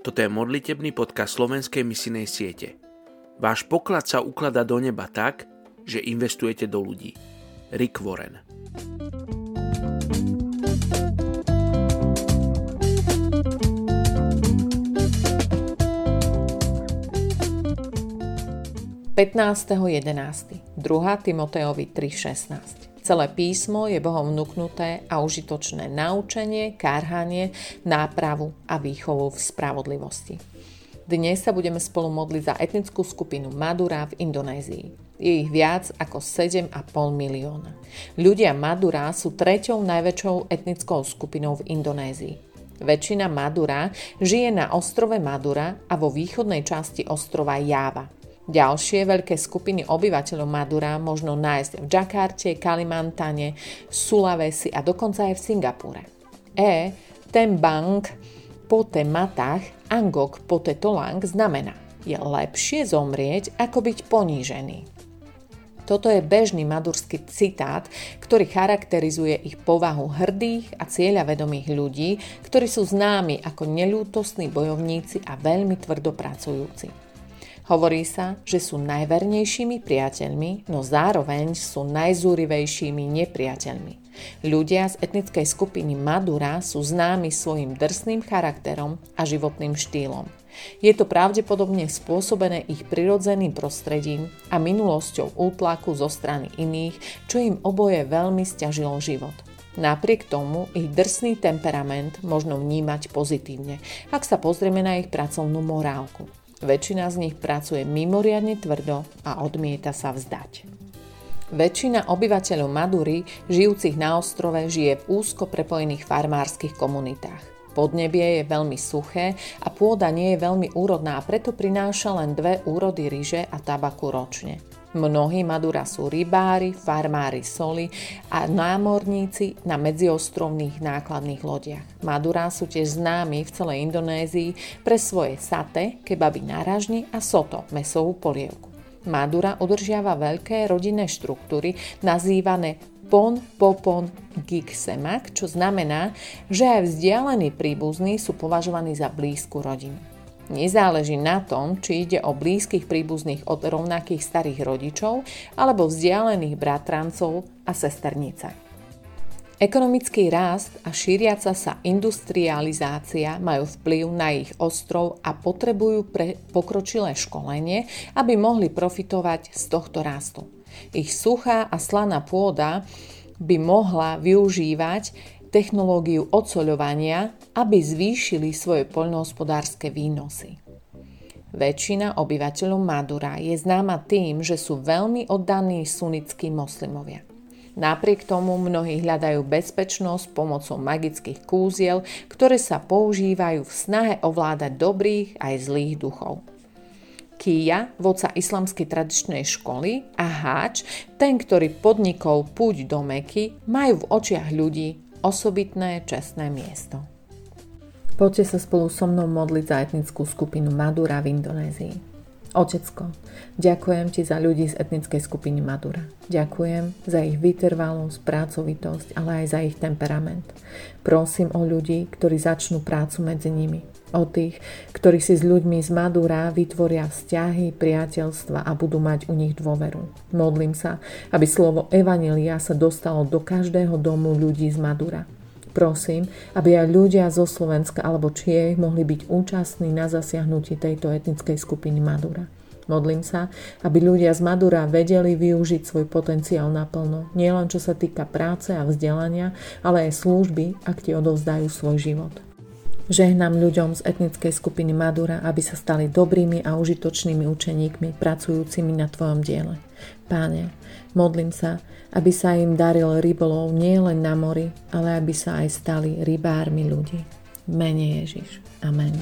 Toto je modlitebný podcast slovenskej misinej siete. Váš poklad sa ukladá do neba tak, že investujete do ľudí. Rick Warren .11. 2. Timoteovi 3.16 Celé písmo je Bohom vnúknuté a užitočné naučenie, kárhanie, nápravu a výchovu v spravodlivosti. Dnes sa budeme spolu modliť za etnickú skupinu Madura v Indonézii. Je ich viac ako 7,5 milióna. Ľudia Madura sú treťou najväčšou etnickou skupinou v Indonézii. Väčšina Madura žije na ostrove Madura a vo východnej časti ostrova Java – Ďalšie veľké skupiny obyvateľov Madura možno nájsť v Džakarte, Kalimantane, Sulawesi a dokonca aj v Singapúre. E. Tembang pote matach angok pote tolang znamená je lepšie zomrieť, ako byť ponížený. Toto je bežný madurský citát, ktorý charakterizuje ich povahu hrdých a cieľavedomých ľudí, ktorí sú známi ako nelútostní bojovníci a veľmi tvrdopracujúci. Hovorí sa, že sú najvernejšími priateľmi, no zároveň sú najzúrivejšími nepriateľmi. Ľudia z etnickej skupiny Madura sú známi svojim drsným charakterom a životným štýlom. Je to pravdepodobne spôsobené ich prirodzeným prostredím a minulosťou útlaku zo strany iných, čo im oboje veľmi stiažilo život. Napriek tomu ich drsný temperament možno vnímať pozitívne, ak sa pozrieme na ich pracovnú morálku. Väčšina z nich pracuje mimoriadne tvrdo a odmieta sa vzdať. Väčšina obyvateľov Madury, žijúcich na ostrove, žije v úzko prepojených farmárskych komunitách. Podnebie je veľmi suché a pôda nie je veľmi úrodná a preto prináša len dve úrody ryže a tabaku ročne. Mnohí Madura sú rybári, farmári soli a námorníci na medziostrovných nákladných lodiach. Madura sú tiež známi v celej Indonézii pre svoje sate, kebaby na ražni a soto, mesovú polievku. Madura udržiava veľké rodinné štruktúry nazývané pon popon gigsemak, čo znamená, že aj vzdialení príbuzní sú považovaní za blízku rodinu. Nezáleží na tom, či ide o blízkych príbuzných od rovnakých starých rodičov alebo vzdialených bratrancov a sesternice. Ekonomický rast a šíriaca sa industrializácia majú vplyv na ich ostrov a potrebujú pre pokročilé školenie, aby mohli profitovať z tohto rastu. Ich suchá a slaná pôda by mohla využívať technológiu ocoľovania, aby zvýšili svoje poľnohospodárske výnosy. Väčšina obyvateľov Madura je známa tým, že sú veľmi oddaní sunnickí moslimovia. Napriek tomu mnohí hľadajú bezpečnosť pomocou magických kúziel, ktoré sa používajú v snahe ovládať dobrých aj zlých duchov. Kia, vodca islamskej tradičnej školy a Háč, ten, ktorý podnikol púť do Meky, majú v očiach ľudí osobitné čestné miesto. Poďte sa spolu so mnou modliť za etnickú skupinu Madura v Indonézii. Otecko, ďakujem ti za ľudí z etnickej skupiny Madura. Ďakujem za ich vytrvalosť, pracovitosť, ale aj za ich temperament. Prosím o ľudí, ktorí začnú prácu medzi nimi. O tých, ktorí si s ľuďmi z Madura vytvoria vzťahy, priateľstva a budú mať u nich dôveru. Modlím sa, aby slovo Evanelia sa dostalo do každého domu ľudí z Madura. Prosím, aby aj ľudia zo Slovenska alebo Čiech mohli byť účastní na zasiahnutí tejto etnickej skupiny Madura. Modlím sa, aby ľudia z Madura vedeli využiť svoj potenciál naplno, nielen čo sa týka práce a vzdelania, ale aj služby, ak ti odovzdajú svoj život. Žehnám ľuďom z etnickej skupiny Madura, aby sa stali dobrými a užitočnými učeníkmi, pracujúcimi na Tvojom diele. Páne, modlím sa, aby sa im daril rybolov nie len na mori, ale aby sa aj stali rybármi ľudí. Mene Ježiš. Amen.